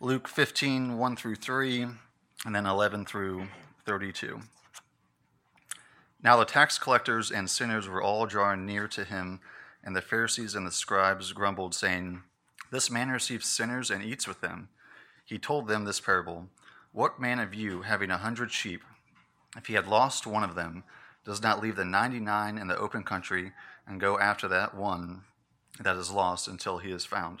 Luke 15, 1 through 3, and then 11 through 32. Now the tax collectors and sinners were all drawing near to him, and the Pharisees and the scribes grumbled, saying, This man receives sinners and eats with them. He told them this parable What man of you, having a hundred sheep, if he had lost one of them, does not leave the ninety nine in the open country and go after that one that is lost until he is found?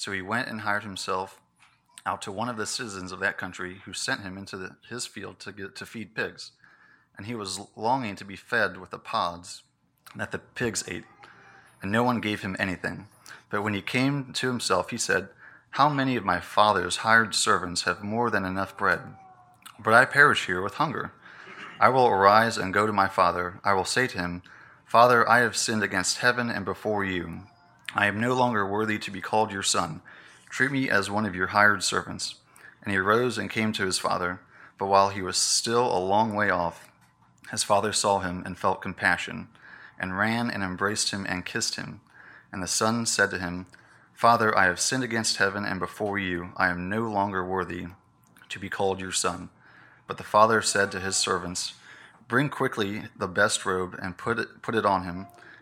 So he went and hired himself out to one of the citizens of that country, who sent him into the, his field to, get, to feed pigs. And he was longing to be fed with the pods that the pigs ate, and no one gave him anything. But when he came to himself, he said, How many of my father's hired servants have more than enough bread? But I perish here with hunger. I will arise and go to my father. I will say to him, Father, I have sinned against heaven and before you I am no longer worthy to be called your son. Treat me as one of your hired servants. And he arose and came to his father. But while he was still a long way off, his father saw him and felt compassion, and ran and embraced him and kissed him. And the son said to him, Father, I have sinned against heaven and before you. I am no longer worthy to be called your son. But the father said to his servants, Bring quickly the best robe and put it, put it on him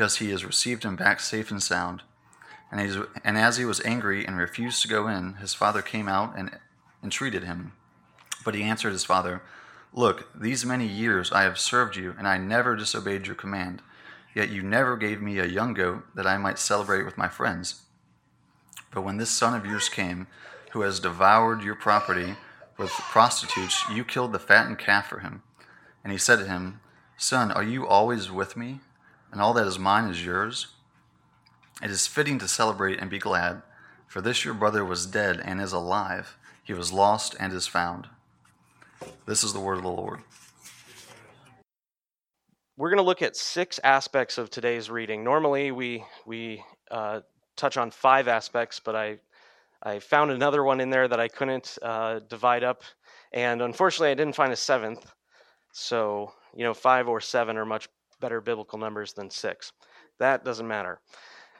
because he has received him back safe and sound. And, and as he was angry and refused to go in, his father came out and entreated him. But he answered his father, Look, these many years I have served you, and I never disobeyed your command. Yet you never gave me a young goat that I might celebrate with my friends. But when this son of yours came, who has devoured your property with prostitutes, you killed the fattened calf for him. And he said to him, Son, are you always with me? And all that is mine is yours. It is fitting to celebrate and be glad, for this your brother was dead and is alive. He was lost and is found. This is the word of the Lord. We're going to look at six aspects of today's reading. Normally, we we uh, touch on five aspects, but I I found another one in there that I couldn't uh, divide up, and unfortunately, I didn't find a seventh. So you know, five or seven are much better biblical numbers than six. That doesn't matter.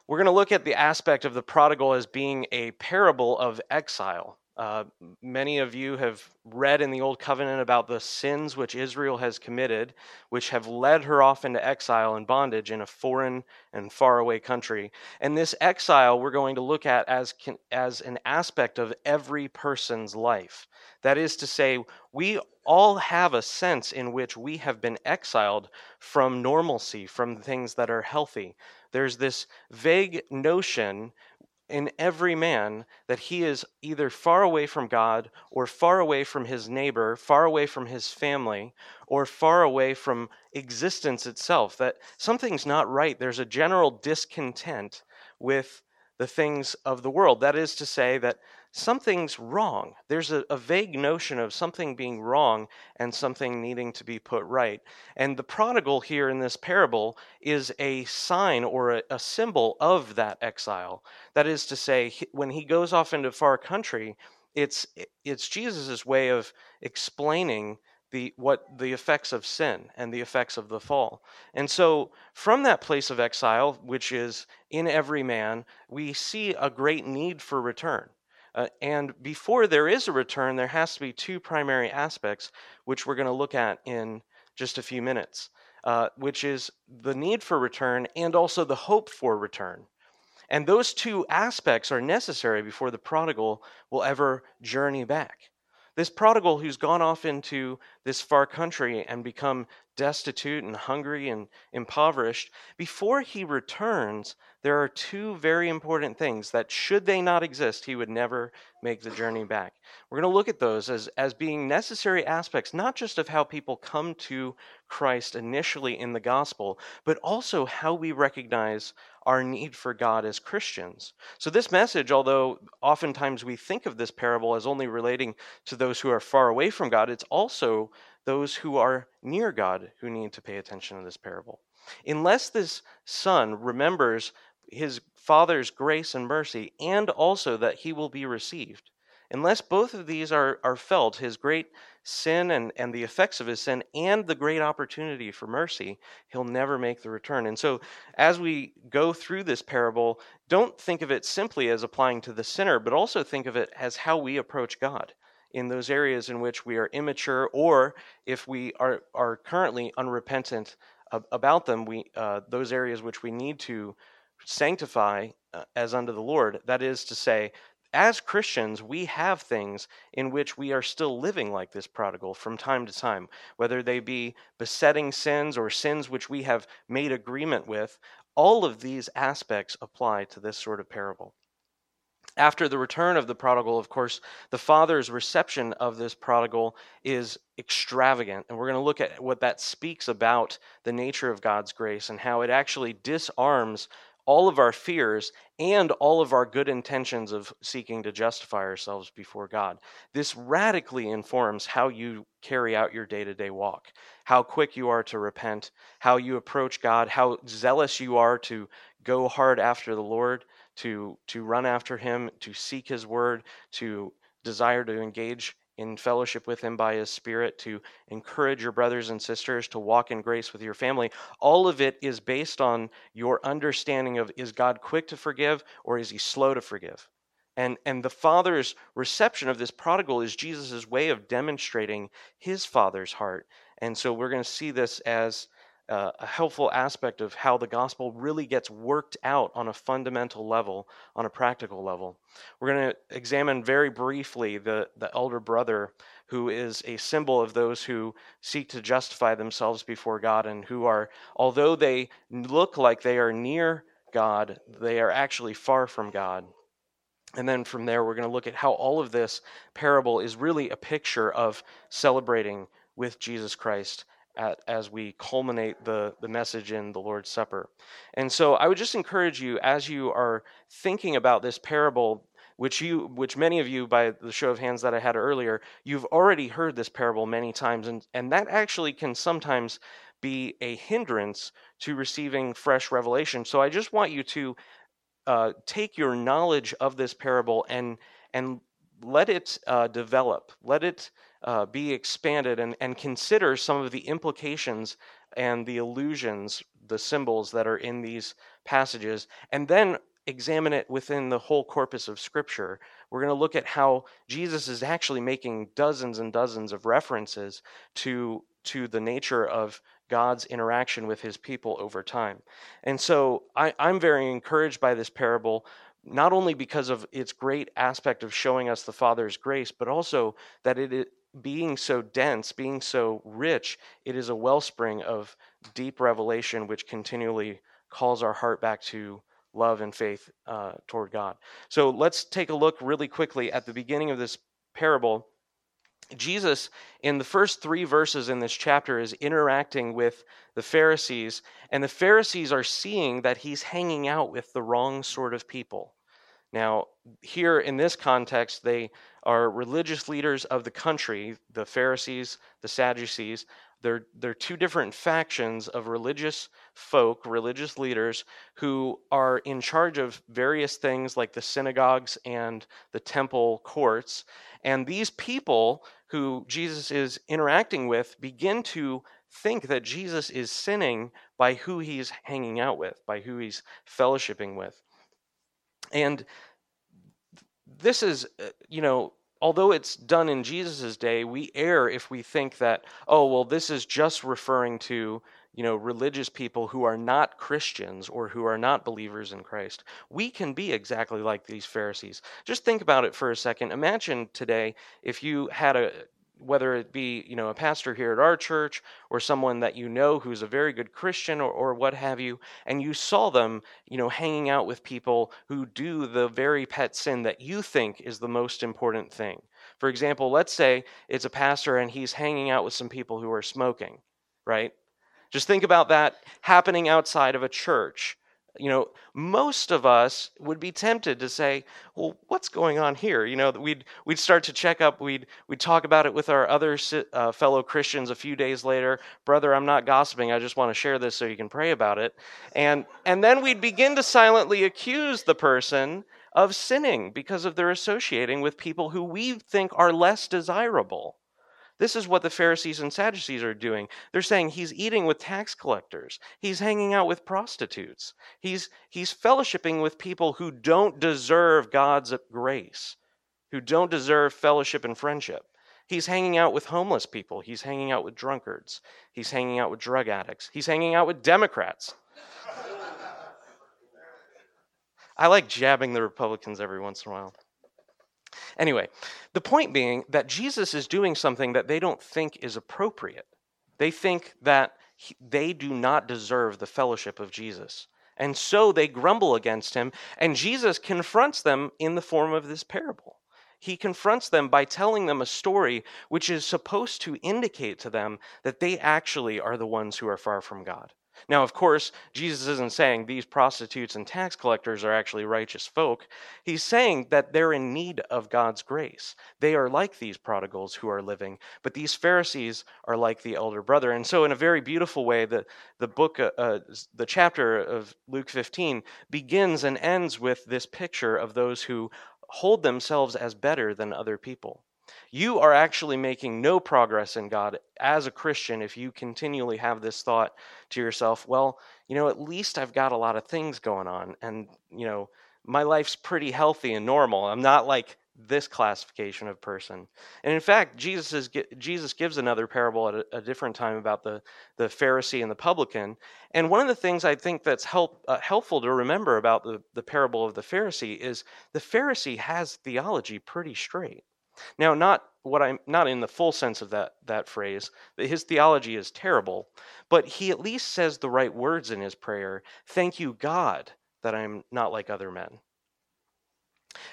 We're going to look at the aspect of the prodigal as being a parable of exile. Uh, many of you have read in the Old Covenant about the sins which Israel has committed, which have led her off into exile and bondage in a foreign and faraway country. And this exile we're going to look at as, as an aspect of every person's life. That is to say, we all have a sense in which we have been exiled from normalcy, from things that are healthy. There's this vague notion in every man that he is either far away from God or far away from his neighbor, far away from his family, or far away from existence itself, that something's not right. There's a general discontent with the things of the world. That is to say, that something's wrong. There's a, a, vague notion of something being wrong and something needing to be put right. And the prodigal here in this parable is a sign or a, a symbol of that exile. That is to say, when he goes off into far country, it's it's Jesus' way of explaining the what the effects of sin and the effects of the fall. And so from that place of exile, which is in every man, we see a great need for return. Uh, and before there is a return, there has to be two primary aspects, which we're going to look at in just a few minutes, uh, which is the need for return and also the hope for return. And those two aspects are necessary before the prodigal will ever journey back. This prodigal who's gone off into this far country and become destitute and hungry and impoverished, before he returns, there are two very important things that, should they not exist, he would never make the journey back. We're going to look at those as, as being necessary aspects, not just of how people come to Christ initially in the gospel, but also how we recognize our need for God as Christians. So, this message, although oftentimes we think of this parable as only relating to those who are far away from God, it's also those who are near God who need to pay attention to this parable. Unless this son remembers his father's grace and mercy, and also that he will be received, unless both of these are, are felt, his great sin and, and the effects of his sin and the great opportunity for mercy, he'll never make the return. And so, as we go through this parable, don't think of it simply as applying to the sinner, but also think of it as how we approach God in those areas in which we are immature, or if we are, are currently unrepentant about them, we, uh, those areas which we need to sanctify uh, as unto the Lord. That is to say, as Christians, we have things in which we are still living like this prodigal from time to time, whether they be besetting sins or sins which we have made agreement with. All of these aspects apply to this sort of parable. After the return of the prodigal, of course, the father's reception of this prodigal is extravagant. And we're going to look at what that speaks about the nature of God's grace and how it actually disarms all of our fears and all of our good intentions of seeking to justify ourselves before God. This radically informs how you carry out your day to day walk, how quick you are to repent, how you approach God, how zealous you are to go hard after the Lord, to, to run after Him, to seek His word, to desire to engage in fellowship with Him by His Spirit, to encourage your brothers and sisters to walk in grace with your family. All of it is based on your understanding of is God quick to forgive or is He slow to forgive? And, and the Father's reception of this prodigal is Jesus' way of demonstrating His Father's heart. And so we're going to see this as uh, a helpful aspect of how the gospel really gets worked out on a fundamental level, on a practical level. We're going to examine very briefly the, the elder brother, who is a symbol of those who seek to justify themselves before God and who are, although they look like they are near God, they are actually far from God. And then from there, we're going to look at how all of this parable is really a picture of celebrating with Jesus Christ at, as we culminate the, the message in the Lord's Supper. And so I would just encourage you as you are thinking about this parable, which you which many of you by the show of hands that I had earlier, you've already heard this parable many times, and, and that actually can sometimes be a hindrance to receiving fresh revelation. So I just want you to uh, take your knowledge of this parable and and let it uh, develop. Let it uh, be expanded and, and consider some of the implications and the allusions, the symbols that are in these passages, and then examine it within the whole corpus of Scripture. We're going to look at how Jesus is actually making dozens and dozens of references to, to the nature of God's interaction with his people over time. And so I, I'm very encouraged by this parable not only because of its great aspect of showing us the Father's grace, but also that it being so dense, being so rich, it is a wellspring of deep revelation which continually calls our heart back to love and faith uh, toward God. So let's take a look really quickly at the beginning of this parable. Jesus, in the first three verses in this chapter, is interacting with the Pharisees, and the Pharisees are seeing that he's hanging out with the wrong sort of people. Now, here in this context, they are religious leaders of the country, the Pharisees, the Sadducees. They're, they're two different factions of religious folk, religious leaders, who are in charge of various things like the synagogues and the temple courts. And these people who Jesus is interacting with begin to think that Jesus is sinning by who he's hanging out with, by who he's fellowshipping with. And this is, uh, you know, although it's done in Jesus' day, we err if we think that, oh, well, this is just referring to you know, religious people who are not Christians or who are not believers in Christ. We can be exactly like these Pharisees. Just think about it for a second. Imagine today if you had a whether it be you know a pastor here at our church or someone that you know who's a very good christian or, or what have you and you saw them you know hanging out with people who do the very pet sin that you think is the most important thing. For example let's say it's a pastor and he's hanging out with some people who are smoking right? Just think about that happening outside of a church you know, most of us would be tempted to say, "Well, what's going on here?" You know, we'd we'd start to check up. We'd we'd talk about it with our other uh, fellow Christians a few days later. Brother, I'm not gossiping. I just want to share this so you can pray about it. And and then we'd begin to silently accuse the person of sinning because of their associating with people who we think are less desirable. This is what the Pharisees and Sadducees are doing. They're saying he's eating with tax collectors. He's hanging out with prostitutes. He's, he's fellowshipping with people who don't deserve God's grace, who don't deserve fellowship and friendship. He's hanging out with homeless people. He's hanging out with drunkards. He's hanging out with drug addicts. He's hanging out with Democrats. I like jabbing the Republicans every once in a while. Anyway, the point being that Jesus is doing something that they don't think is appropriate. They think that he, they do not deserve the fellowship of Jesus. And so they grumble against him, and Jesus confronts them in the form of this parable. He confronts them by telling them a story which is supposed to indicate to them that they actually are the ones who are far from God. Now, of course, Jesus isn't saying these prostitutes and tax collectors are actually righteous folk. He's saying that they're in need of God's grace. They are like these prodigals who are living, but these Pharisees are like the elder brother. And so, in a very beautiful way, the, the book, uh, uh the chapter of Luke 15 begins and ends with this picture of those who hold themselves as better than other people. You are actually making no progress in God as a Christian if you continually have this thought to yourself, well, you know, at least I've got a lot of things going on and, you know, my life's pretty healthy and normal. I'm not like this classification of person. And in fact, Jesus is Jesus gives another parable at a, a, different time about the the Pharisee and the publican. And one of the things I think that's help uh, helpful to remember about the the parable of the Pharisee is the Pharisee has theology pretty straight. Now, not what I'm not in the full sense of that that phrase. His theology is terrible, but he at least says the right words in his prayer. Thank you, God, that I'm not like other men.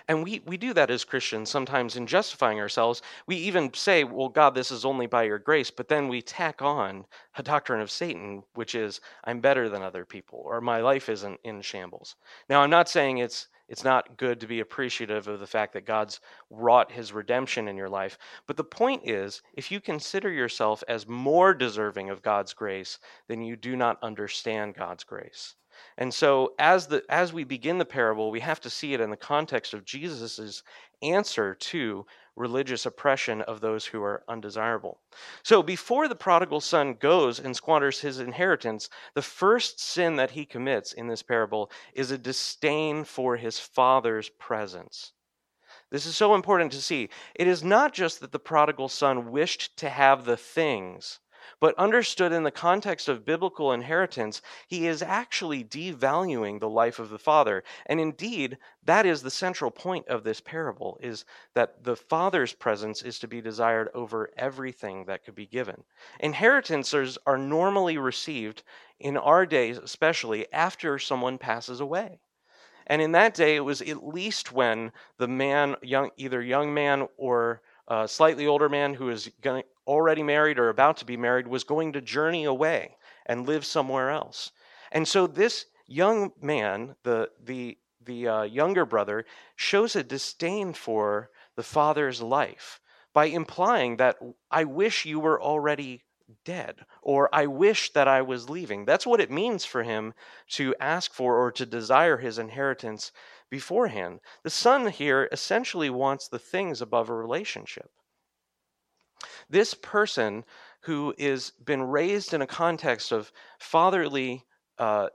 And we, we do that as Christians sometimes in justifying ourselves. We even say, well, God, this is only by your grace, but then we tack on a doctrine of Satan, which is, I'm better than other people, or my life isn't in shambles. Now, I'm not saying it's it's not good to be appreciative of the fact that God's wrought his redemption in your life. But the point is, if you consider yourself as more deserving of God's grace, then you do not understand God's grace. And so as the as we begin the parable, we have to see it in the context of Jesus' answer to religious oppression of those who are undesirable. So before the prodigal son goes and squanders his inheritance, the first sin that he commits in this parable is a disdain for his father's presence. This is so important to see. It is not just that the prodigal son wished to have the things but understood in the context of biblical inheritance, he is actually devaluing the life of the father. And indeed, that is the central point of this parable is that the father's presence is to be desired over everything that could be given. Inheritances are normally received in our days, especially after someone passes away. And in that day, it was at least when the man, young, either young man or a slightly older man who is already married or about to be married was going to journey away and live somewhere else. And so this young man, the the the uh, younger brother, shows a disdain for the father's life by implying that I wish you were already dead or I wish that I was leaving. That's what it means for him to ask for or to desire his inheritance beforehand. The son here essentially wants the things above a relationship. This person who is been raised in a context of fatherly uh,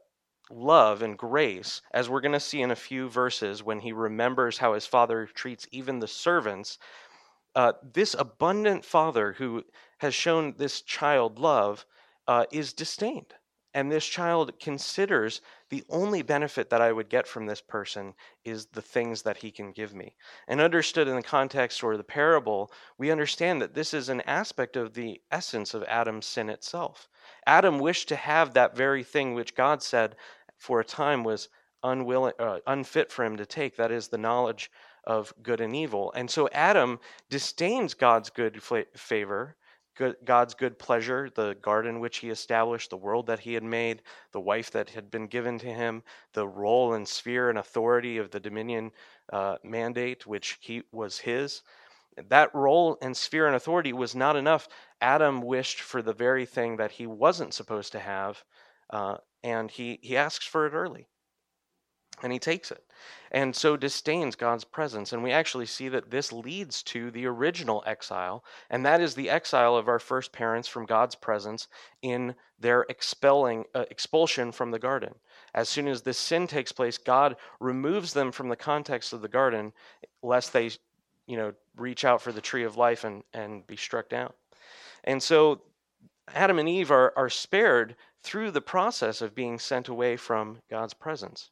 love and grace, as we're going to see in a few verses when he remembers how his father treats even the servants, uh, this abundant father who has shown this child love uh, is disdained. And this child considers the only benefit that I would get from this person is the things that he can give me. And understood in the context or the parable, we understand that this is an aspect of the essence of Adam's sin itself. Adam wished to have that very thing which God said for a time was unwilling, uh, unfit for him to take. That is the knowledge of good and evil. And so Adam disdains God's good favor God's good pleasure, the garden which he established, the world that he had made, the wife that had been given to him, the role and sphere and authority of the dominion uh, mandate which he was his. That role and sphere and authority was not enough. Adam wished for the very thing that he wasn't supposed to have, uh, and he, he asks for it early and he takes it and so disdains God's presence. And we actually see that this leads to the original exile, and that is the exile of our first parents from God's presence in their expelling uh, expulsion from the garden. As soon as this sin takes place, God removes them from the context of the garden, lest they, you know, reach out for the tree of life and, and be struck down. And so Adam and Eve are, are spared through the process of being sent away from God's presence.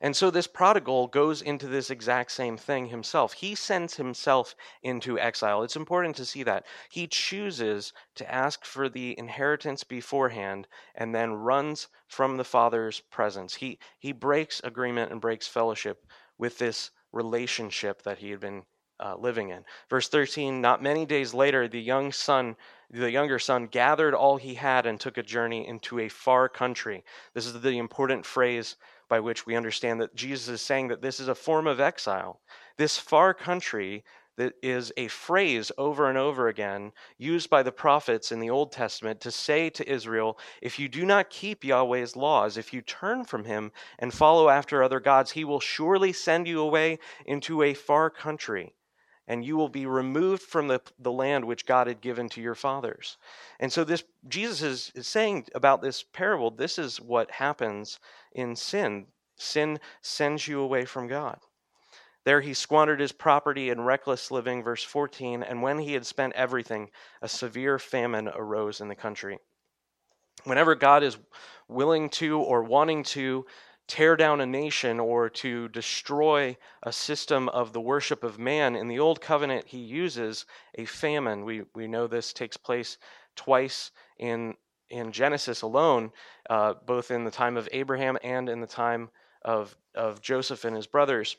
And so this prodigal goes into this exact same thing himself. He sends himself into exile. It's important to see that. He chooses to ask for the inheritance beforehand and then runs from the Father's presence. He, he breaks agreement and breaks fellowship with this relationship that he had been uh, living in. Verse 13 Not many days later, the young son, the younger son, gathered all he had and took a journey into a far country. This is the important phrase by which we understand that Jesus is saying that this is a form of exile. This far country that is a phrase over and over again used by the prophets in the Old Testament to say to Israel, if you do not keep Yahweh's laws, if you turn from him and follow after other gods, he will surely send you away into a far country and you will be removed from the, the land which God had given to your fathers. And so this Jesus is, is saying about this parable, this is what happens in sin. Sin sends you away from God. There he squandered his property in reckless living, verse 14, and when he had spent everything, a severe famine arose in the country. Whenever God is willing to or wanting to tear down a nation or to destroy a system of the worship of man. In the Old Covenant, he uses a famine. We, we know this takes place twice in, in Genesis alone, uh, both in the time of Abraham and in the time of, of Joseph and his brothers.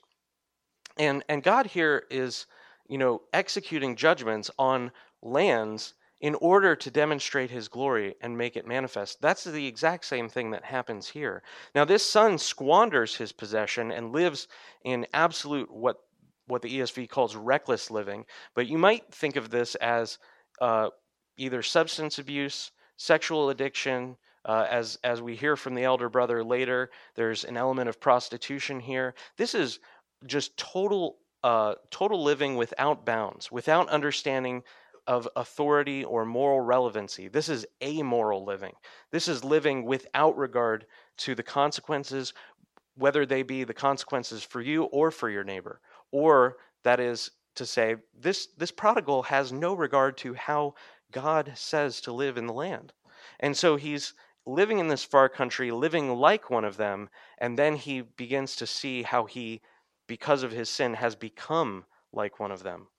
And, and God here is, you know, executing judgments on lands in order to demonstrate his glory and make it manifest. That's the exact same thing that happens here. Now, this son squanders his possession and lives in absolute what what the ESV calls reckless living, but you might think of this as uh, either substance abuse, sexual addiction. Uh, as as we hear from the elder brother later, there's an element of prostitution here. This is just total uh, total living without bounds, without understanding of authority or moral relevancy. This is amoral living. This is living without regard to the consequences, whether they be the consequences for you or for your neighbor. Or that is to say, this, this prodigal has no regard to how God says to live in the land. And so he's living in this far country, living like one of them, and then he begins to see how he, because of his sin, has become like one of them.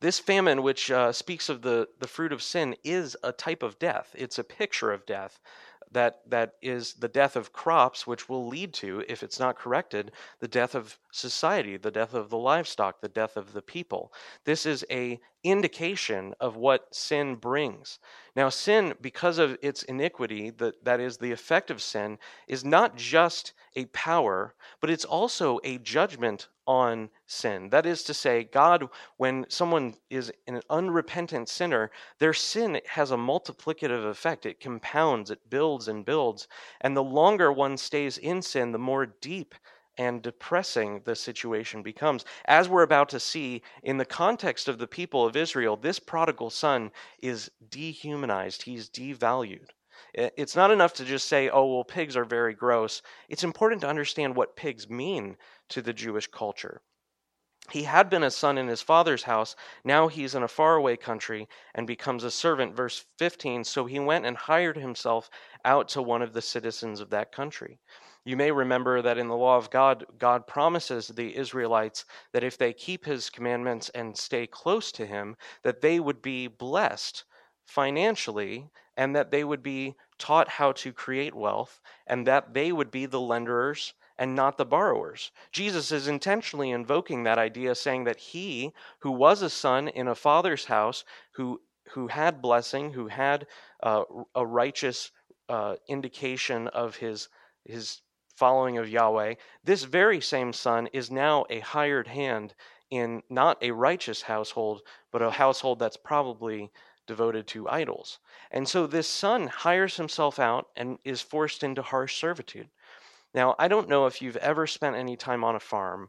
This famine, which uh, speaks of the, the fruit of sin, is a type of death. It's a picture of death that, that is the death of crops, which will lead to, if it's not corrected, the death of society, the death of the livestock, the death of the people. This is a indication of what sin brings. Now, sin, because of its iniquity, that, that is the effect of sin, is not just a power, but it's also a judgment on sin. That is to say, God, when someone is an unrepentant sinner, their sin has a multiplicative effect. It compounds, it builds and builds. And the longer one stays in sin, the more deep and depressing the situation becomes. As we're about to see, in the context of the people of Israel, this prodigal son is dehumanized, he's devalued. It's not enough to just say, oh, well, pigs are very gross. It's important to understand what pigs mean to the Jewish culture. He had been a son in his father's house. Now he's in a faraway country and becomes a servant. Verse 15 So he went and hired himself out to one of the citizens of that country. You may remember that in the law of God, God promises the Israelites that if they keep his commandments and stay close to him, that they would be blessed financially and that they would be taught how to create wealth and that they would be the lenders and not the borrowers. Jesus is intentionally invoking that idea, saying that he, who was a son in a father's house, who who had blessing, who had uh, a righteous uh, indication of his his following of Yahweh, this very same son is now a hired hand in not a righteous household, but a household that's probably devoted to idols. And so this son hires himself out and is forced into harsh servitude. Now, I don't know if you've ever spent any time on a farm,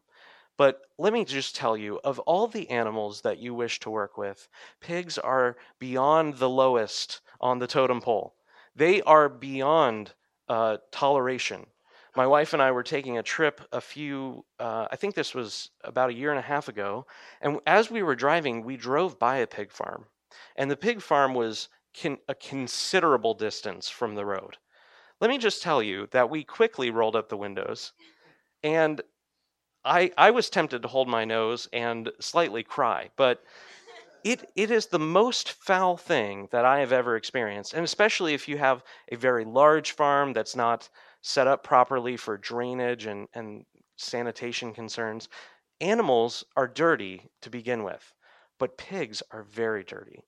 but let me just tell you of all the animals that you wish to work with, pigs are beyond the lowest on the totem pole. They are beyond uh, toleration. My wife and I were taking a trip a few, uh, I think this was about a year and a half ago. And as we were driving, we drove by a pig farm. And the pig farm was a considerable distance from the road. Let me just tell you that we quickly rolled up the windows, and I I was tempted to hold my nose and slightly cry, but it it is the most foul thing that I have ever experienced, and especially if you have a very large farm that's not set up properly for drainage and, and sanitation concerns. Animals are dirty to begin with, but pigs are very dirty.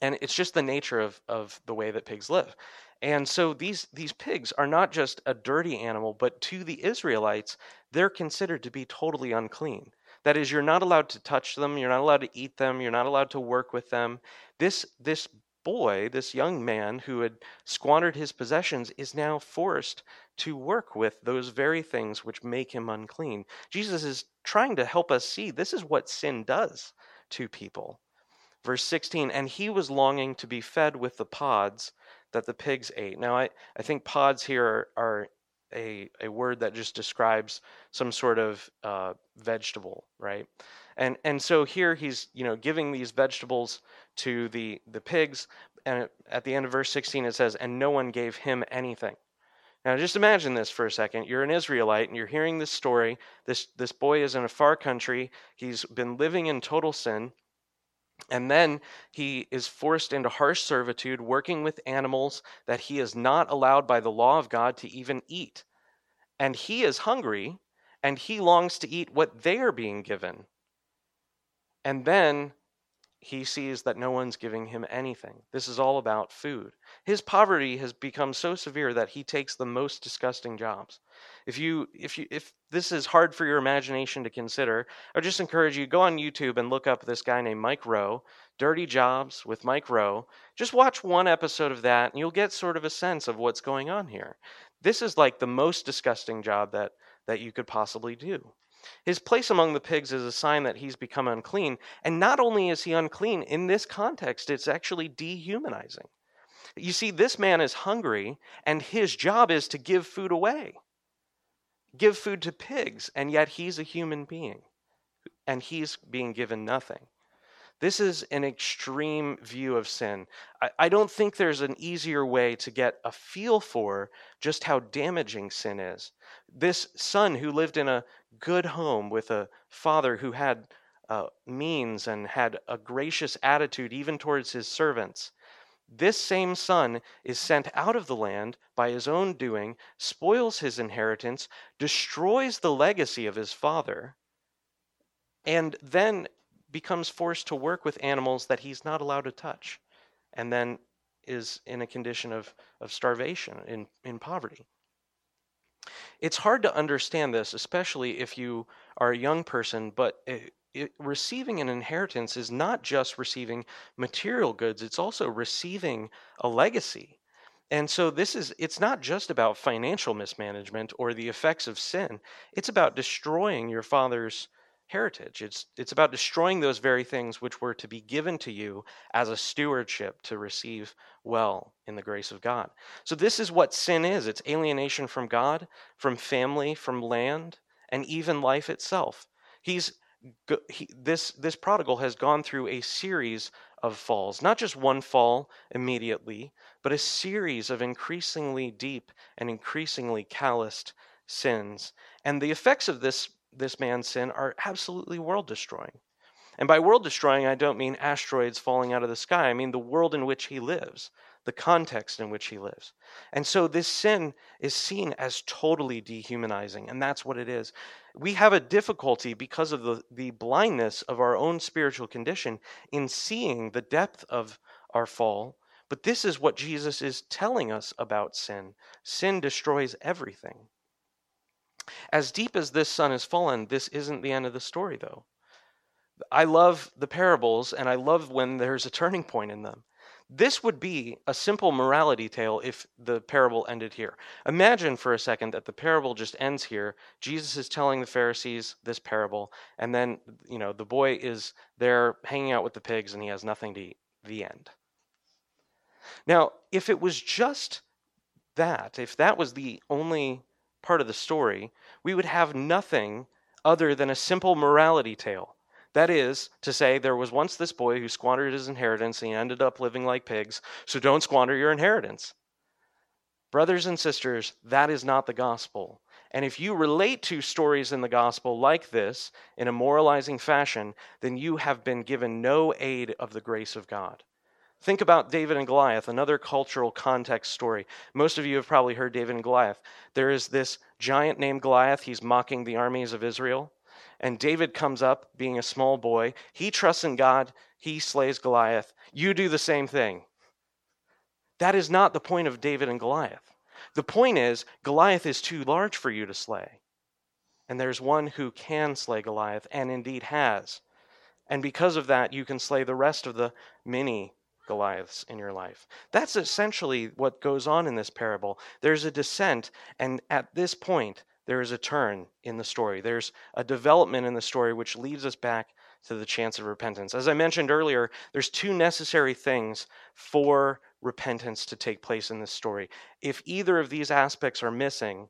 And it's just the nature of, of the way that pigs live. And so these these pigs are not just a dirty animal, but to the Israelites, they're considered to be totally unclean. That is, you're not allowed to touch them, you're not allowed to eat them, you're not allowed to work with them. This this boy, this young man who had squandered his possessions, is now forced to work with those very things which make him unclean. Jesus is trying to help us see this is what sin does to people. Verse 16, and he was longing to be fed with the pods that the pigs ate. Now, I, I think pods here are, are a, a word that just describes some sort of uh, vegetable, right? And and so here he's you know giving these vegetables to the the pigs, and at the end of verse 16 it says, "And no one gave him anything." Now just imagine this for a second. You're an Israelite and you're hearing this story. This this boy is in a far country. He's been living in total sin. And then he is forced into harsh servitude, working with animals that he is not allowed by the law of God to even eat. And he is hungry, and he longs to eat what they are being given. And then he sees that no one's giving him anything. This is all about food. His poverty has become so severe that he takes the most disgusting jobs. If you if you if this is hard for your imagination to consider, I would just encourage you go on YouTube and look up this guy named Mike Rowe, Dirty Jobs with Mike Rowe. Just watch one episode of that and you'll get sort of a sense of what's going on here. This is like the most disgusting job that that you could possibly do. His place among the pigs is a sign that he's become unclean. And not only is he unclean, in this context, it's actually dehumanizing. You see, this man is hungry, and his job is to give food away, give food to pigs, and yet he's a human being, and he's being given nothing. This is an extreme view of sin. I, I, don't think there's an easier way to get a feel for just how damaging sin is. This son who lived in a good home with a father who had uh, means and had a gracious attitude even towards his servants. This same son is sent out of the land by his own doing, spoils his inheritance, destroys the legacy of his father, and then becomes forced to work with animals that he's not allowed to touch, and then is in a condition of, of starvation, in, in poverty. It's hard to understand this, especially if you are a young person, but it, it, receiving an inheritance is not just receiving material goods, it's also receiving a legacy. And so this is it's not just about financial mismanagement or the effects of sin. It's about destroying your father's heritage. It's, it's about destroying those very things which were to be given to you as a stewardship to receive well in the grace of God. So, this is what sin is it's alienation from God, from family, from land, and even life itself. He's he, this this prodigal has gone through a series of falls, not just one fall immediately, but a series of increasingly deep and increasingly calloused sins. And the effects of this this man's sin are absolutely world destroying. And by world destroying, I don't mean asteroids falling out of the sky. I mean the world in which he lives, the context in which he lives. And so this sin is seen as totally dehumanizing, and that's what it is. We have a difficulty because of the, the blindness of our own spiritual condition in seeing the depth of our fall. But this is what Jesus is telling us about sin sin destroys everything. As deep as this son has fallen, this isn't the end of the story, though. I love the parables and I love when there's a turning point in them. This would be a simple morality tale if the parable ended here. Imagine for a second that the parable just ends here. Jesus is telling the Pharisees this parable, and then, you know, the boy is there hanging out with the pigs and he has nothing to eat. The end. Now, if it was just that, if that was the only part of the story, we would have nothing other than a simple morality tale. That is to say, there was once this boy who squandered his inheritance and he ended up living like pigs, so don't squander your inheritance. Brothers and sisters, that is not the gospel. And if you relate to stories in the gospel like this in a moralizing fashion, then you have been given no aid of the grace of God. Think about David and Goliath, another cultural context story. Most of you have probably heard David and Goliath. There is this giant named Goliath. He's mocking the armies of Israel. And David comes up being a small boy. He trusts in God. He slays Goliath. You do the same thing. That is not the point of David and Goliath. The point is, Goliath is too large for you to slay. And there's one who can slay Goliath, and indeed has. And because of that, you can slay the rest of the many Goliaths in your life. That's essentially what goes on in this parable. There's a descent, and at this point, there is a turn in the story. There's a development in the story which leads us back to the chance of repentance. As I mentioned earlier, there's two necessary things for repentance to take place in this story. If either of these aspects are missing,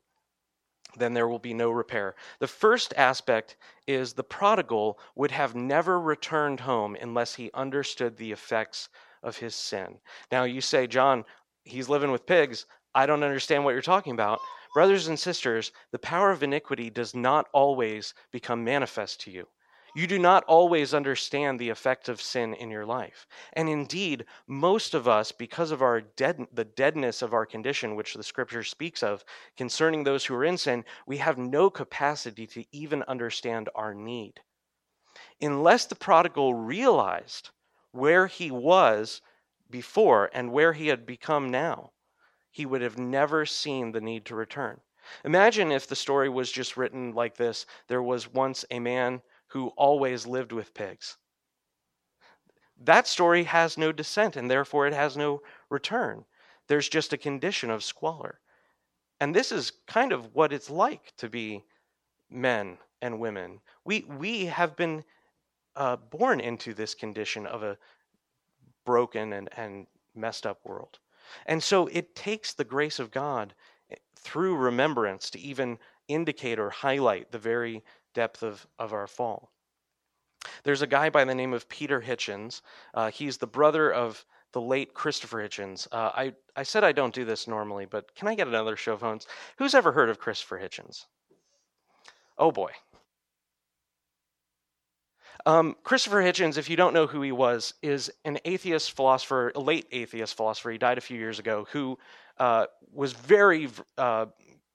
then there will be no repair. The first aspect is the prodigal would have never returned home unless he understood the effects of his sin. Now, you say, John, he's living with pigs. I don't understand what you're talking about. Brothers and sisters, the power of iniquity does not always become manifest to you. You do not always understand the effect of sin in your life. And indeed, most of us, because of our dead, the deadness of our condition, which the scripture speaks of concerning those who are in sin, we have no capacity to even understand our need. Unless the prodigal realized where he was before and where he had become now, he would have never seen the need to return. Imagine if the story was just written like this there was once a man who always lived with pigs. That story has no descent, and therefore it has no return. There's just a condition of squalor. And this is kind of what it's like to be men and women. We, we have been uh, born into this condition of a broken and, and messed up world. And so it takes the grace of God eh, through remembrance to even indicate or highlight the very depth of, of our fall. There's a guy by the name of Peter Hitchens. Uh, he's the brother of the late Christopher Hitchens. Uh, I, I said I don't do this normally, but can I get another show of hands? Who's ever heard of Christopher Hitchens? Oh boy. Um, Christopher Hitchens, if you don't know who he was, is an atheist philosopher, a late atheist philosopher. He died a few years ago, who uh, was very uh,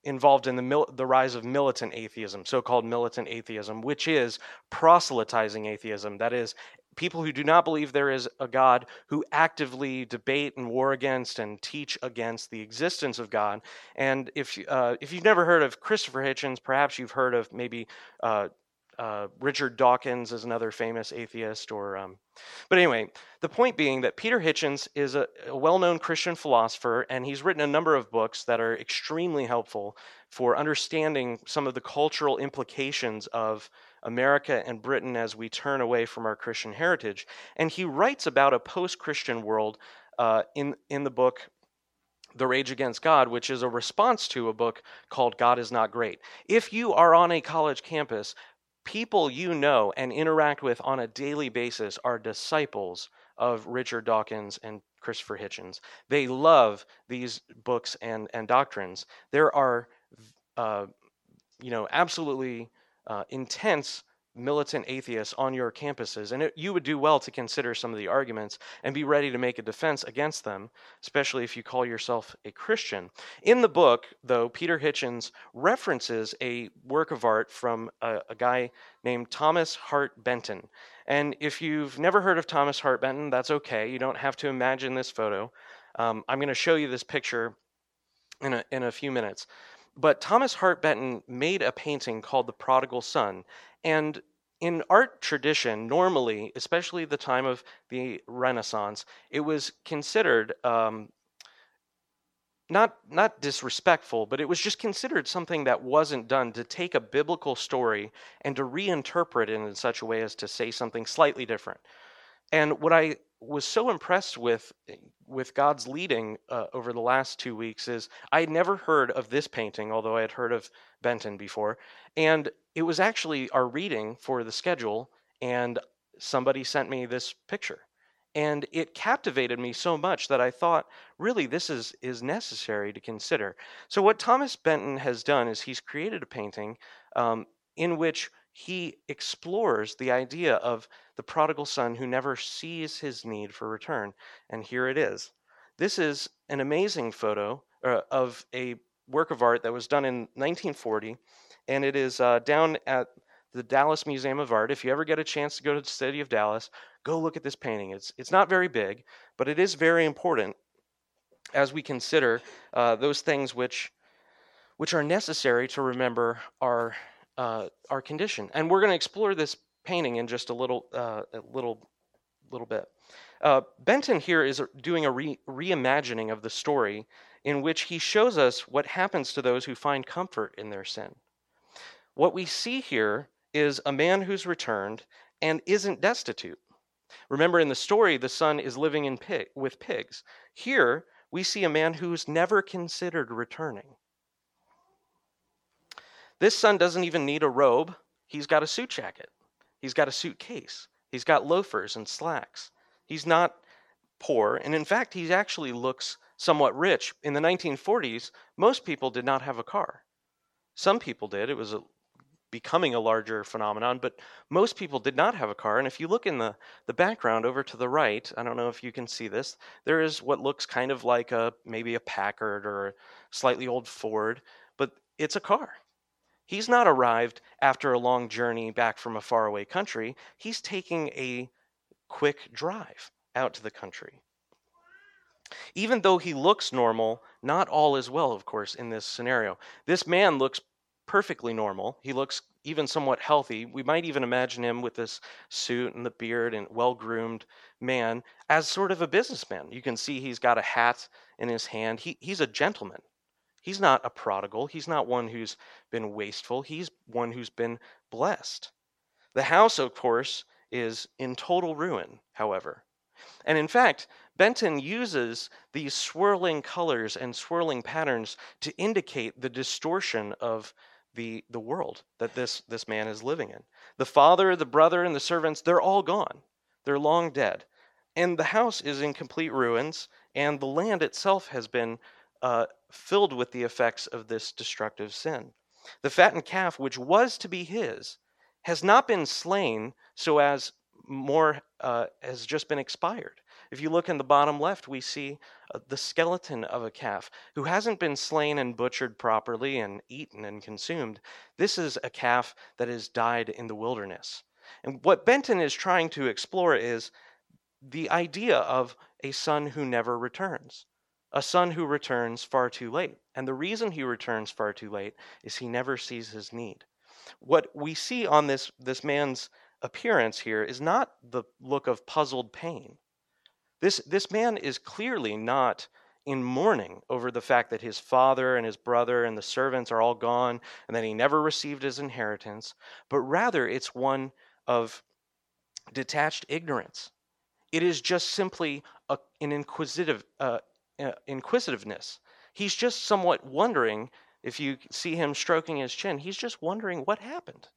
involved in the, mil- the rise of militant atheism, so called militant atheism, which is proselytizing atheism. That is, people who do not believe there is a God who actively debate and war against and teach against the existence of God. And if uh, if you've never heard of Christopher Hitchens, perhaps you've heard of maybe uh, uh, Richard Dawkins is another famous atheist, or um, but anyway, the point being that Peter Hitchens is a, a well-known Christian philosopher, and he's written a number of books that are extremely helpful for understanding some of the cultural implications of America and Britain as we turn away from our Christian heritage. And he writes about a post-Christian world uh, in in the book the Rage Against God, which is a response to a book called God is Not Great. If you are on a college campus, people you know and interact with on a daily basis are disciples of Richard Dawkins and Christopher Hitchens. They love these books and, and doctrines. There are, uh, you know, absolutely uh, intense militant atheists on your campuses, and it, you would do well to consider some of the arguments and be ready to make a defense against them, especially if you call yourself a Christian. In the book, though, Peter Hitchens references a work of art from a, a guy named Thomas Hart Benton. And if you've never heard of Thomas Hart Benton, that's okay. You don't have to imagine this photo. Um, I'm going to show you this picture in a, in a few minutes. But Thomas Hart Benton made a painting called The Prodigal Son. And in art tradition, normally, especially the time of the Renaissance, it was considered um, not not disrespectful, but it was just considered something that wasn't done to take a biblical story and to reinterpret it in such a way as to say something slightly different. And what I was so impressed with with God's leading uh, over the last two weeks is I had never heard of this painting, although I had heard of Benton before, and it was actually our reading for the schedule, and somebody sent me this picture, and it captivated me so much that I thought, really, this is is necessary to consider. So what Thomas Benton has done is he's created a painting um, in which he explores the idea of the prodigal son who never sees his need for return. And here it is. This is an amazing photo uh, of a work of art that was done in 1940, and it is uh, down at the Dallas Museum of Art. If you ever get a chance to go to the city of Dallas, go look at this painting. It's, it's not very big, but it is very important as we consider uh, those things which, which are necessary to remember our uh, our condition. And we're going to explore this painting in just a little, uh, a little, little bit. Uh, Benton here is doing a re- reimagining of the story in which he shows us what happens to those who find comfort in their sin. What we see here is a man who's returned and isn't destitute. Remember, in the story, the son is living in pig, with pigs. Here, we see a man who's never considered returning. This son doesn't even need a robe. He's got a suit jacket. He's got a suitcase. He's got loafers and slacks. He's not poor. And in fact, he actually looks somewhat rich. In the 1940s, most people did not have a car. Some people did. It was a, becoming a larger phenomenon, but most people did not have a car. And if you look in the, the background over to the right, I don't know if you can see this, there is what looks kind of like a maybe a Packard or a slightly old Ford, but it's a car. He's not arrived after a long journey back from a faraway country. He's taking a quick drive out to the country. Even though he looks normal, not all is well, of course, in this scenario. This man looks perfectly normal. He looks even somewhat healthy. We might even imagine him with this suit and the beard and well groomed man as sort of a businessman. You can see he's got a hat in his hand. He, he's a gentleman. He's not a prodigal. He's not one who's been wasteful. He's one who's been blessed. The house, of course, is in total ruin, however. And in fact, Benton uses these swirling colors and swirling patterns to indicate the distortion of the, the world that this, this man is living in. The father, the brother, and the servants, they're all gone. They're long dead. And the house is in complete ruins, and the land itself has been uh, filled with the effects of this destructive sin. The fattened calf, which was to be his, has not been slain so as more uh, has just been expired. If you look in the bottom left, we see uh, the skeleton of a calf who hasn't been slain and butchered properly and eaten and consumed. This is a calf that has died in the wilderness. And what Benton is trying to explore is the idea of a son who never returns a son who returns far too late. And the reason he returns far too late is he never sees his need. What we see on this, this man's appearance here is not the look of puzzled pain. This, this man is clearly not in mourning over the fact that his father and his brother and the servants are all gone and that he never received his inheritance, but rather it's one of detached ignorance. It is just simply a, an inquisitive, uh, Uh, inquisitiveness. He's just somewhat wondering, if you see him stroking his chin, he's just wondering what happened.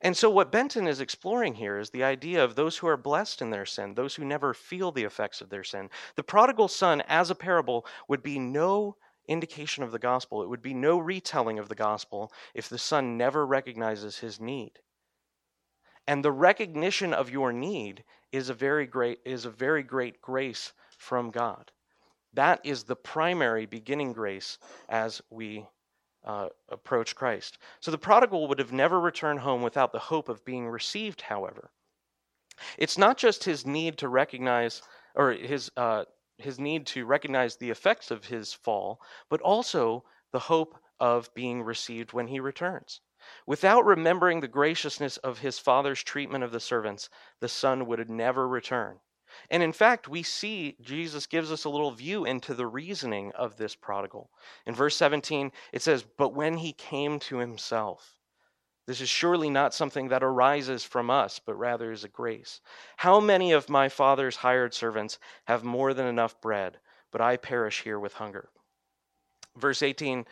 And so, what Benton is exploring here is the idea of those who are blessed in their sin, those who never feel the effects of their sin. The prodigal son, as a parable, would be no indication of the gospel. It would be no retelling of the gospel if the son never recognizes his need. And the recognition of your need is a very great is a very great grace from God. That is the primary beginning grace as we uh, approach Christ. So the prodigal would have never returned home without the hope of being received, however. It's not just his need to recognize, or his, uh, his need to recognize the effects of his fall, but also the hope of being received when he returns. Without remembering the graciousness of his father's treatment of the servants, the son would never return. And in fact, we see Jesus gives us a little view into the reasoning of this prodigal. In verse 17, it says, But when he came to himself, this is surely not something that arises from us, but rather is a grace. How many of my father's hired servants have more than enough bread, but I perish here with hunger? Verse 18,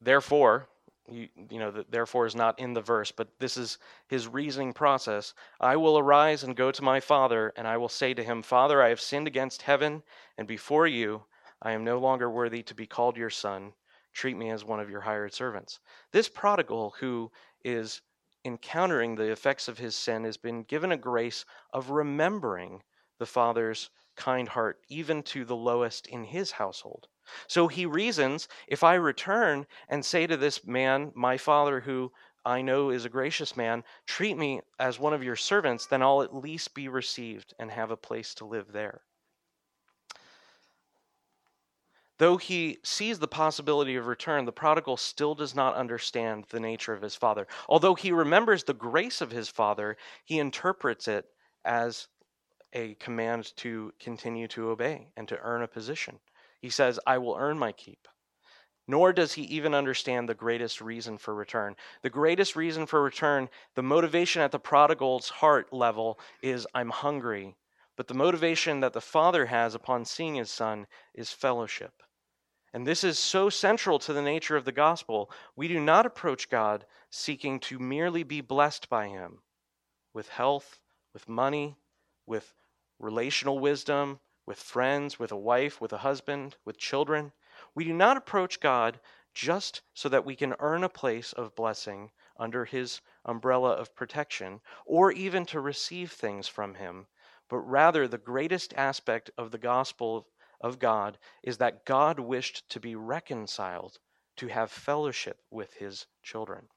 Therefore, you, you know, the, therefore is not in the verse, but this is his reasoning process. I will arise and go to my father, and I will say to him, Father, I have sinned against heaven and before you. I am no longer worthy to be called your son. Treat me as one of your hired servants. This prodigal who is encountering the effects of his sin has been given a grace of remembering the father's kind heart, even to the lowest in his household. So he reasons if I return and say to this man, my father, who I know is a gracious man, treat me as one of your servants, then I'll at least be received and have a place to live there. Though he sees the possibility of return, the prodigal still does not understand the nature of his father. Although he remembers the grace of his father, he interprets it as a command to continue to obey and to earn a position. He says, I will earn my keep. Nor does he even understand the greatest reason for return. The greatest reason for return, the motivation at the prodigal's heart level is, I'm hungry. But the motivation that the father has upon seeing his son is fellowship. And this is so central to the nature of the gospel. We do not approach God seeking to merely be blessed by him with health, with money, with relational wisdom, with friends, with a wife, with a husband, with children. We do not approach God just so that we can earn a place of blessing under His umbrella of protection, or even to receive things from Him, but rather the greatest aspect of the gospel of God is that God wished to be reconciled, to have fellowship with His children.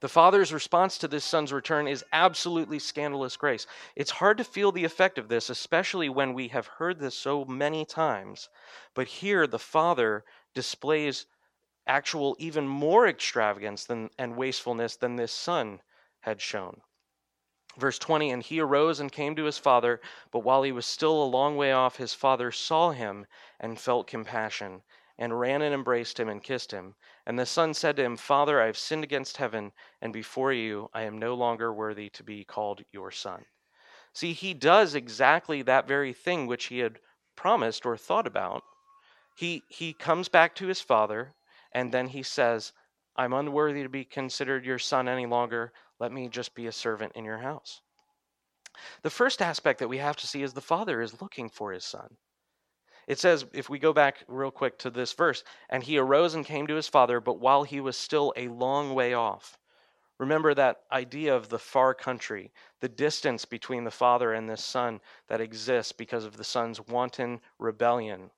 The father's response to this son's return is absolutely scandalous grace. It's hard to feel the effect of this, especially when we have heard this so many times. But here, the father displays actual, even more extravagance than, and wastefulness than this son had shown. Verse 20 And he arose and came to his father, but while he was still a long way off, his father saw him and felt compassion and ran and embraced him and kissed him. And the son said to him, Father, I have sinned against heaven, and before you I am no longer worthy to be called your son. See, he does exactly that very thing which he had promised or thought about. He, he comes back to his father, and then he says, I'm unworthy to be considered your son any longer. Let me just be a servant in your house. The first aspect that we have to see is the father is looking for his son. It says, if we go back real quick to this verse, and he arose and came to his father, but while he was still a long way off. Remember that idea of the far country, the distance between the father and this son that exists because of the son's wanton rebellion.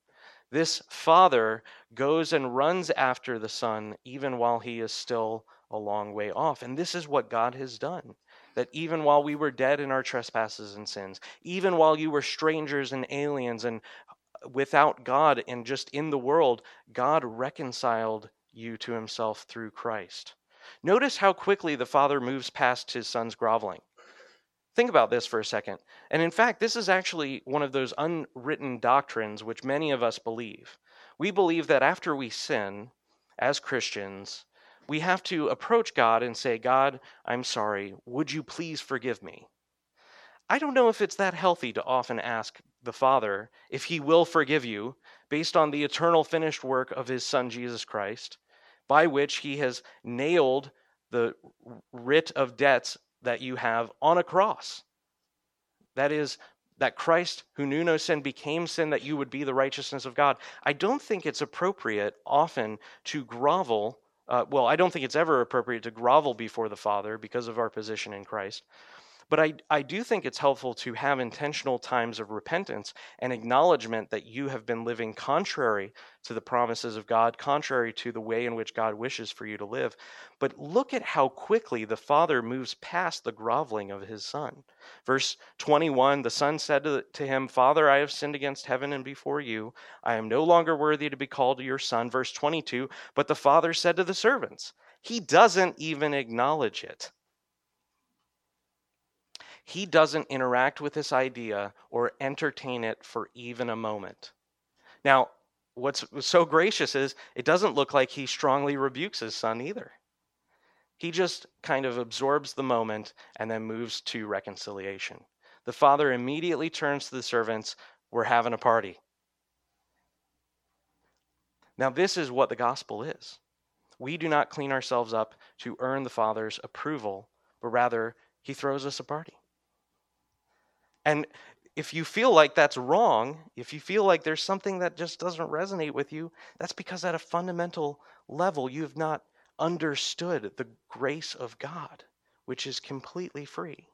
This father goes and runs after the son even while he is still a long way off. And this is what God has done. That even while we were dead in our trespasses and sins, even while you were strangers and aliens and without God and just in the world, God reconciled you to himself through Christ. Notice how quickly the Father moves past his son's groveling. Think about this for a second. And in fact, this is actually one of those unwritten doctrines which many of us believe. We believe that after we sin, as Christians, we have to approach God and say, God, I'm sorry. Would you please forgive me? I don't know if it's that healthy to often ask the Father if he will forgive you based on the eternal finished work of his Son Jesus Christ, by which he has nailed the writ of debts that you have on a cross. That is, that Christ, who knew no sin, became sin that you would be the righteousness of God. I don't think it's appropriate often to grovel. Uh, well, I don't think it's ever appropriate to grovel before the Father because of our position in Christ. But I, I do think it's helpful to have intentional times of repentance and acknowledgement that you have been living contrary to the promises of God, contrary to the way in which God wishes for you to live. But look at how quickly the Father moves past the groveling of his Son. Verse 21 The Son said to, to him, Father, I have sinned against heaven and before you. I am no longer worthy to be called your Son. Verse 22 But the Father said to the servants, He doesn't even acknowledge it he doesn't interact with this idea or entertain it for even a moment. Now, what's so gracious is it doesn't look like he strongly rebukes his son either. He just kind of absorbs the moment and then moves to reconciliation. The father immediately turns to the servants, We're having a party. Now, this is what the gospel is. We do not clean ourselves up to earn the Father's approval, but rather, He throws us a party. And if you feel like that's wrong, if you feel like there's something that just doesn't resonate with you, that's because at a fundamental level, you have not understood the grace of God, which is completely free.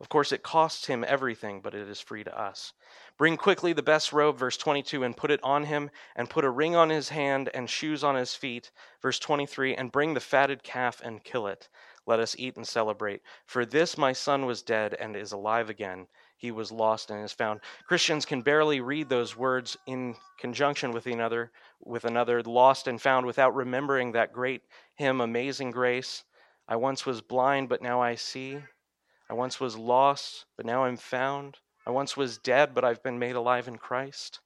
Of course, it costs him everything, but it is free to us. Bring quickly the best robe, verse 22, and put it on him, and put a ring on his hand and shoes on his feet, verse 23, and bring the fatted calf and kill it. Let us eat and celebrate. For this my son was dead and is alive again. He was lost and is found. Christians can barely read those words in conjunction with another, with another, lost and found, without remembering that great hymn, Amazing Grace. I once was blind, but now I see. I once was lost, but now I'm found. I once was dead, but I've been made alive in Christ.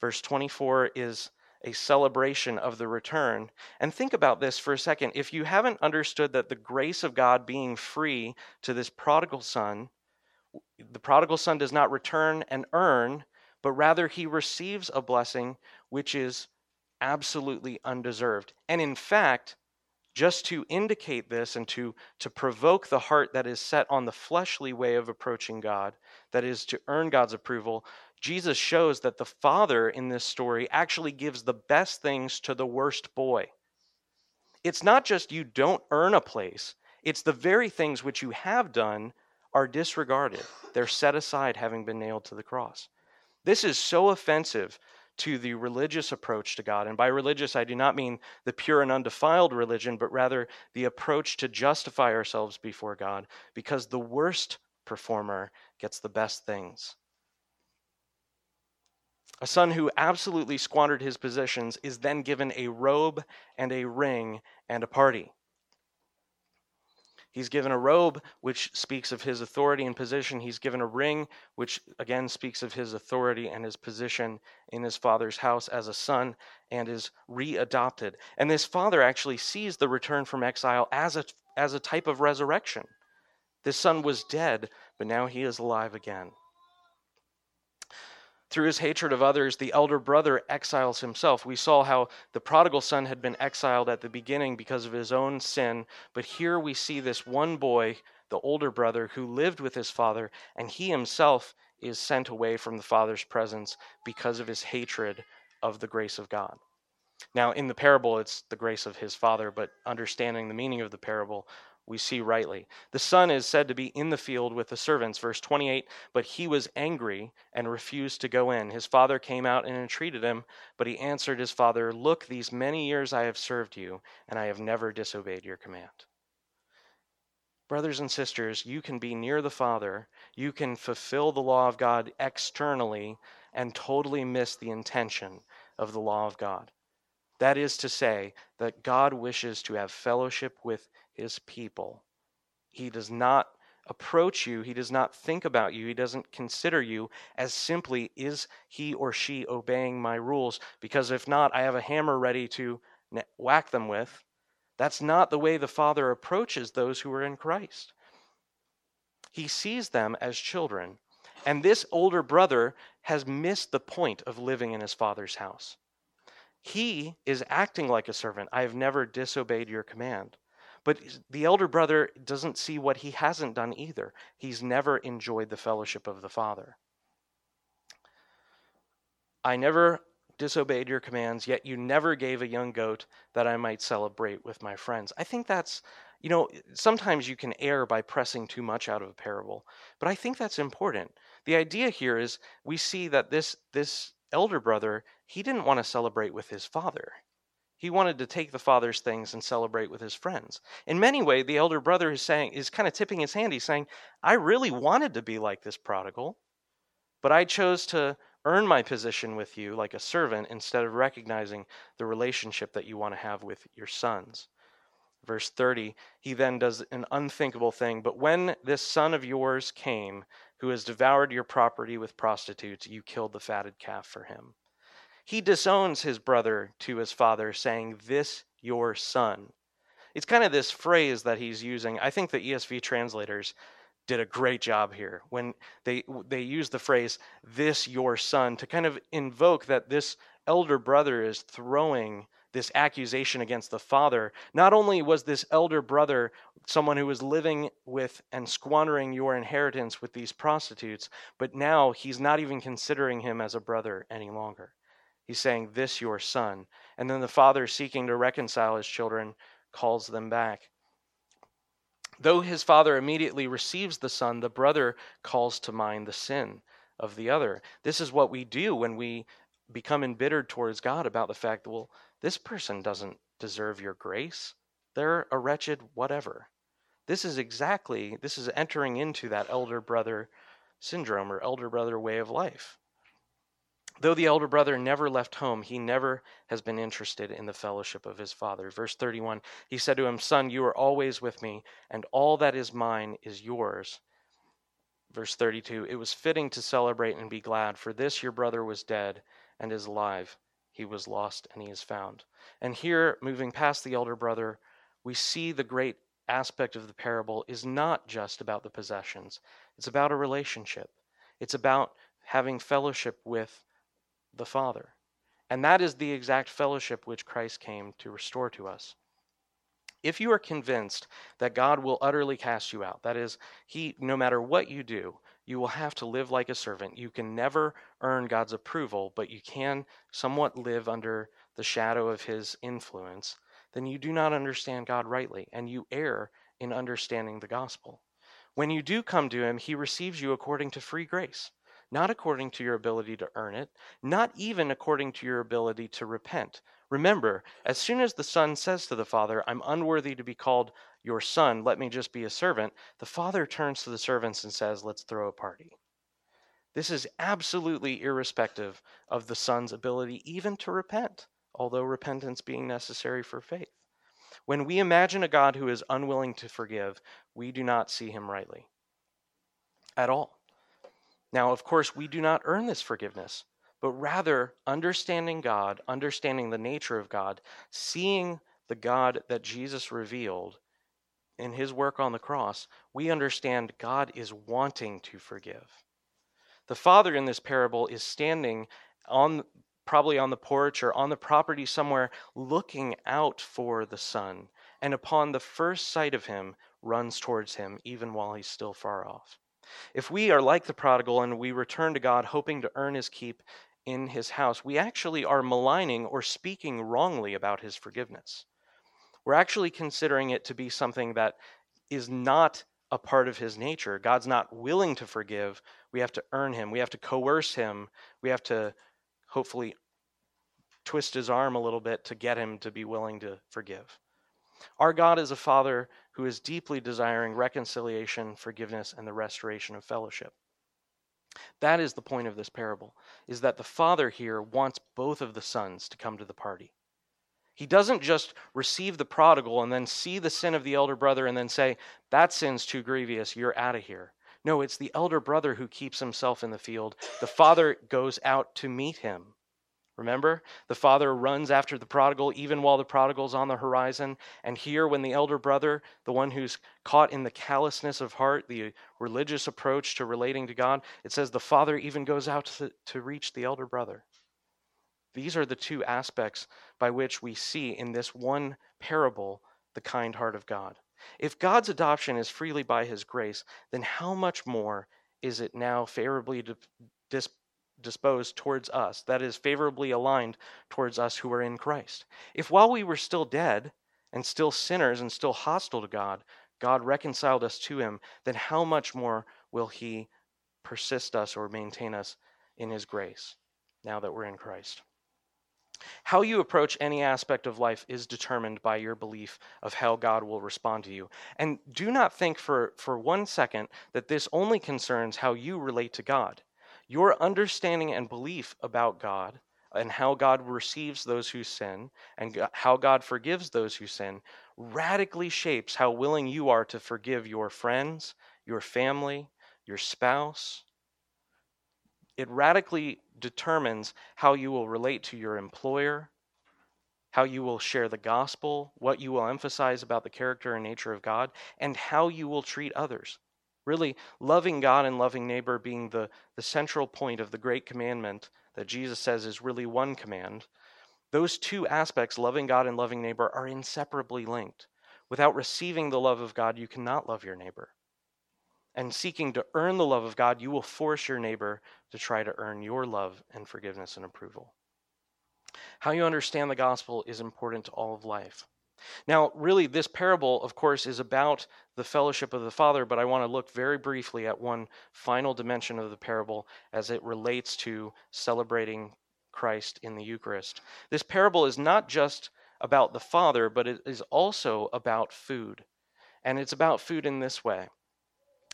Verse 24 is a celebration of the return. And think about this for a second. If you haven't understood that the grace of God being free to this prodigal son, the prodigal son does not return and earn, but rather he receives a blessing which is absolutely undeserved. And in fact, just to indicate this and to, to provoke the heart that is set on the fleshly way of approaching God, that is to earn God's approval, Jesus shows that the father in this story actually gives the best things to the worst boy. It's not just you don't earn a place, it's the very things which you have done are disregarded. They're set aside having been nailed to the cross. This is so offensive to the religious approach to God. And by religious, I do not mean the pure and undefiled religion, but rather the approach to justify ourselves before God, because the worst performer gets the best things. A son who absolutely squandered his possessions is then given a robe and a ring and a party. He's given a robe, which speaks of his authority and position. He's given a ring, which again speaks of his authority and his position in his father's house as a son and is readopted. And this father actually sees the return from exile as a, as a type of resurrection. This son was dead, but now he is alive again. Through his hatred of others, the elder brother exiles himself. We saw how the prodigal son had been exiled at the beginning because of his own sin, but here we see this one boy, the older brother, who lived with his father, and he himself is sent away from the father's presence because of his hatred of the grace of God. Now, in the parable, it's the grace of his father, but understanding the meaning of the parable, we see rightly. The son is said to be in the field with the servants, verse 28, but he was angry and refused to go in. His father came out and entreated him, but he answered his father, Look, these many years I have served you, and I have never disobeyed your command. Brothers and sisters, you can be near the Father, you can fulfill the law of God externally, and totally miss the intention of the law of God. That is to say, that God wishes to have fellowship with his people. He does not approach you, he does not think about you, he doesn't consider you as simply, is he or she obeying my rules? Because if not, I have a hammer ready to whack them with. That's not the way the Father approaches those who are in Christ. He sees them as children. And this older brother has missed the point of living in his father's house. He is acting like a servant. I have never disobeyed your command. But the elder brother doesn't see what he hasn't done either. He's never enjoyed the fellowship of the Father. I never disobeyed your commands, yet you never gave a young goat that I might celebrate with my friends. I think that's, you know, sometimes you can err by pressing too much out of a parable, but I think that's important. The idea here is we see that this this elder brother, he didn't want to celebrate with his father. He wanted to take the father's things and celebrate with his friends. In many ways, the elder brother is saying is kind of tipping his hand. He's saying, "I really wanted to be like this prodigal, but I chose to earn my position with you like a servant instead of recognizing the relationship that you want to have with your sons." Verse 30, he then does an unthinkable thing. But when this son of yours came, who has devoured your property with prostitutes, you killed the fatted calf for him. He disowns his brother to his father, saying, This your son. It's kind of this phrase that he's using. I think the ESV translators did a great job here when they they use the phrase this your son to kind of invoke that this elder brother is throwing this accusation against the father. Not only was this elder brother someone who was living with and squandering your inheritance with these prostitutes, but now he's not even considering him as a brother any longer. He's saying, This your son. And then the father, seeking to reconcile his children, calls them back. Though his father immediately receives the son, the brother calls to mind the sin of the other. This is what we do when we become embittered towards God about the fact that, well, this person doesn't deserve your grace. They're a wretched whatever. This is exactly, this is entering into that elder brother syndrome or elder brother way of life. Though the elder brother never left home, he never has been interested in the fellowship of his father. Verse 31 He said to him, Son, you are always with me, and all that is mine is yours. Verse 32 It was fitting to celebrate and be glad, for this your brother was dead and is alive. He was lost and he is found. And here, moving past the elder brother, we see the great aspect of the parable is not just about the possessions, it's about a relationship. It's about having fellowship with the Father. And that is the exact fellowship which Christ came to restore to us. If you are convinced that God will utterly cast you out, that is, he no matter what you do, you will have to live like a servant. You can never earn God's approval, but you can somewhat live under the shadow of his influence, then you do not understand God rightly, and you err in understanding the gospel. When you do come to him, he receives you according to free grace not according to your ability to earn it, not even according to your ability to repent. Remember, as soon as the son says to the father, I'm unworthy to be called your son, let me just be a servant, the father turns to the servants and says, Let's throw a party. This is absolutely irrespective of the son's ability even to repent, although repentance being necessary for faith. When we imagine a God who is unwilling to forgive, we do not see him rightly at all. Now, of course, we do not earn this forgiveness, but rather understanding God, understanding the nature of God, seeing the God that Jesus revealed in his work on the cross, we understand God is wanting to forgive. The father in this parable is standing on probably on the porch or on the property somewhere looking out for the son and upon the first sight of him runs towards him even while he's still far off. If we are like the prodigal and we return to God hoping to earn his keep in his house, we actually are maligning or speaking wrongly about his forgiveness. We're actually considering it to be something that is not a part of his nature. God's not willing to forgive. We have to earn him. We have to coerce him. We have to hopefully twist his arm a little bit to get him to be willing to forgive. Our God is a Father who is deeply desiring reconciliation, forgiveness, and the restoration of fellowship. That is the point of this parable, is that the Father here wants both of the sons to come to the party. He doesn't just receive the prodigal and then see the sin of the elder brother and then say, That sin's too grievous, you're out of here. No, it's the elder brother who keeps himself in the field. The father goes out to meet him. Remember, the father runs after the prodigal even while the prodigal's on the horizon. And here, when the elder brother, the one who's caught in the callousness of heart, the religious approach to relating to God, it says the father even goes out to, to reach the elder brother. These are the two aspects by which we see in this one parable the kind heart of God. If God's adoption is freely by his grace, then how much more is it now favorably dis- disposed towards us, that is, favorably aligned towards us who are in Christ? If while we were still dead and still sinners and still hostile to God, God reconciled us to him, then how much more will he persist us or maintain us in his grace now that we're in Christ? How you approach any aspect of life is determined by your belief of how God will respond to you. And do not think for, for one second that this only concerns how you relate to God. Your understanding and belief about God and how God receives those who sin and how God forgives those who sin radically shapes how willing you are to forgive your friends, your family, your spouse. It radically determines how you will relate to your employer, how you will share the gospel, what you will emphasize about the character and nature of God, and how you will treat others. Really, loving God and loving neighbor being the, the central point of the great commandment that Jesus says is really one command. Those two aspects, loving God and loving neighbor, are inseparably linked. Without receiving the love of God, you cannot love your neighbor and seeking to earn the love of God, you will force your neighbor to try to earn your love and forgiveness and approval. How you understand the gospel is important to all of life. Now, really, this parable, of course, is about the fellowship of the Father, but I want to look very briefly at one final dimension of the parable as it relates to celebrating Christ in the Eucharist. This parable is not just about the Father, but it is also about food. And it's about food in this way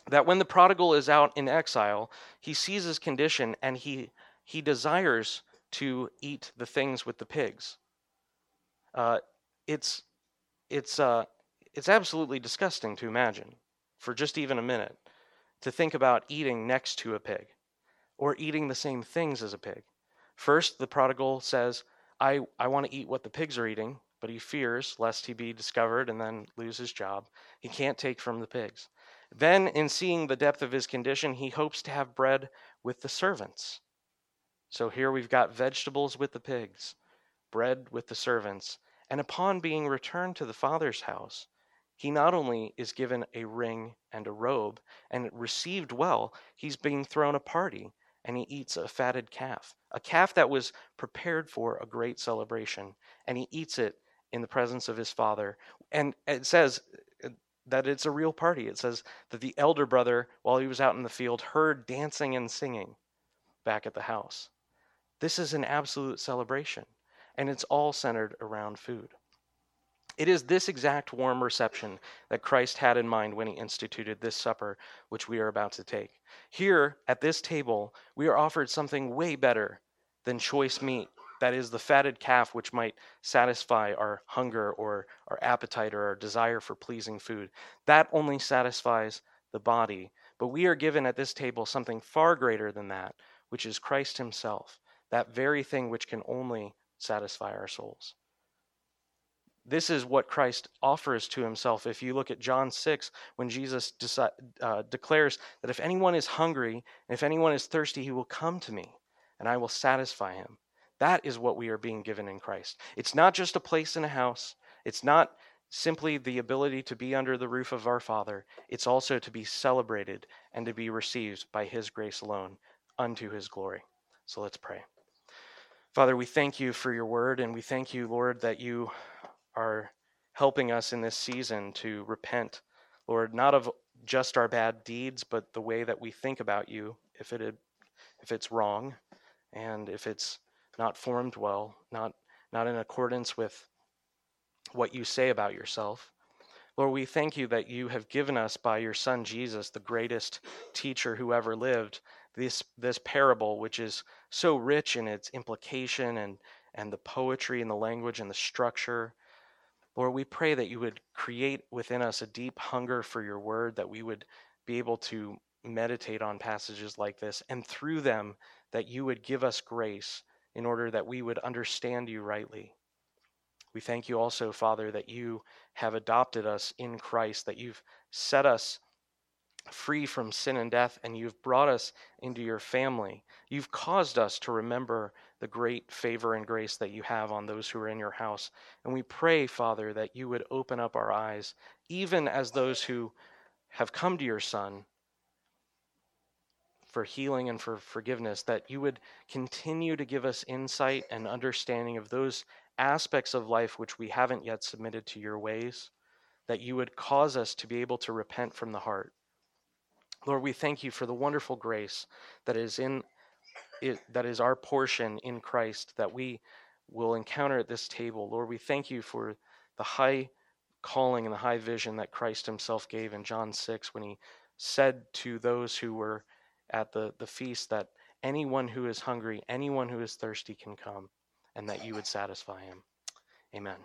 that when the prodigal is out in exile, he sees his condition and he, he desires to eat the things with the pigs. Uh, it's, it's, uh, it's absolutely disgusting to imagine for just even a minute to think about eating next to a pig or eating the same things as a pig. First, the prodigal says, I, I want to eat what the pigs are eating, but he fears lest he be discovered and then lose his job. He can't take from the pigs. Then, in seeing the depth of his condition, he hopes to have bread with the servants. So here we've got vegetables with the pigs, bread with the servants. And upon being returned to the father's house, he not only is given a ring and a robe and received well, he's being thrown a party and he eats a fatted calf, a calf that was prepared for a great celebration, and he eats it in the presence of his father. And it says uh, that it's a real party. It says that the elder brother, while he was out in the field, heard dancing and singing back at the house. This is an absolute celebration, and it's all centered around food. It is this exact warm reception that Christ had in mind when he instituted this supper, which we are about to take. Here, at this table, we are offered something way better than choice meat that is the fatted calf which might satisfy our hunger or our appetite or our desire for pleasing food. That only satisfies the body. But we are given at this table something far greater than that, which is Christ Himself, that very thing which can only satisfy our souls. This is what Christ offers to himself. If you look at John 6, when Jesus deci- uh, declares that if anyone is hungry and if anyone is thirsty, he will come to me and I will satisfy him. That is what we are being given in Christ. It's not just a place in a house, it's not simply the ability to be under the roof of our Father, it's also to be celebrated and to be received by His grace alone unto His glory. So let's pray. Father, we thank you for your word, and we thank you, Lord, that you are helping us in this season to repent, Lord, not of just our bad deeds, but the way that we think about you, if it if it's wrong, and if it's not formed well, not, not in accordance with what you say about yourself. Lord, we thank you that you have given us by your Son Jesus, the greatest teacher who ever lived, this, this parable, which is so rich in its implication and, and the poetry and the language and the structure. Lord, we pray that you would create within us a deep hunger for your word, that we would be able to meditate on passages like this, and through them, that you would give us grace in order that we would understand you rightly. We thank you also, Father, that you have adopted us in Christ, that you've set us free from sin and death, and you've brought us into your family. You've caused us to remember the great favor and grace that you have on those who are in your house. And we pray, Father, that you would open up our eyes, even as those who have come to your Son for healing and for forgiveness, that you would continue to give us insight and understanding of those aspects of life which we haven't yet submitted to your ways, that you would cause us to be able to repent from the heart Lord, we thank you for the wonderful grace that is in it, that is our portion in Christ that we will encounter at this table. Lord, we thank you for the high calling and the high vision that Christ himself gave in John 6 when he said to those who were at the, the feast that anyone who is hungry, anyone who is thirsty can come, and that you would satisfy him. Amen.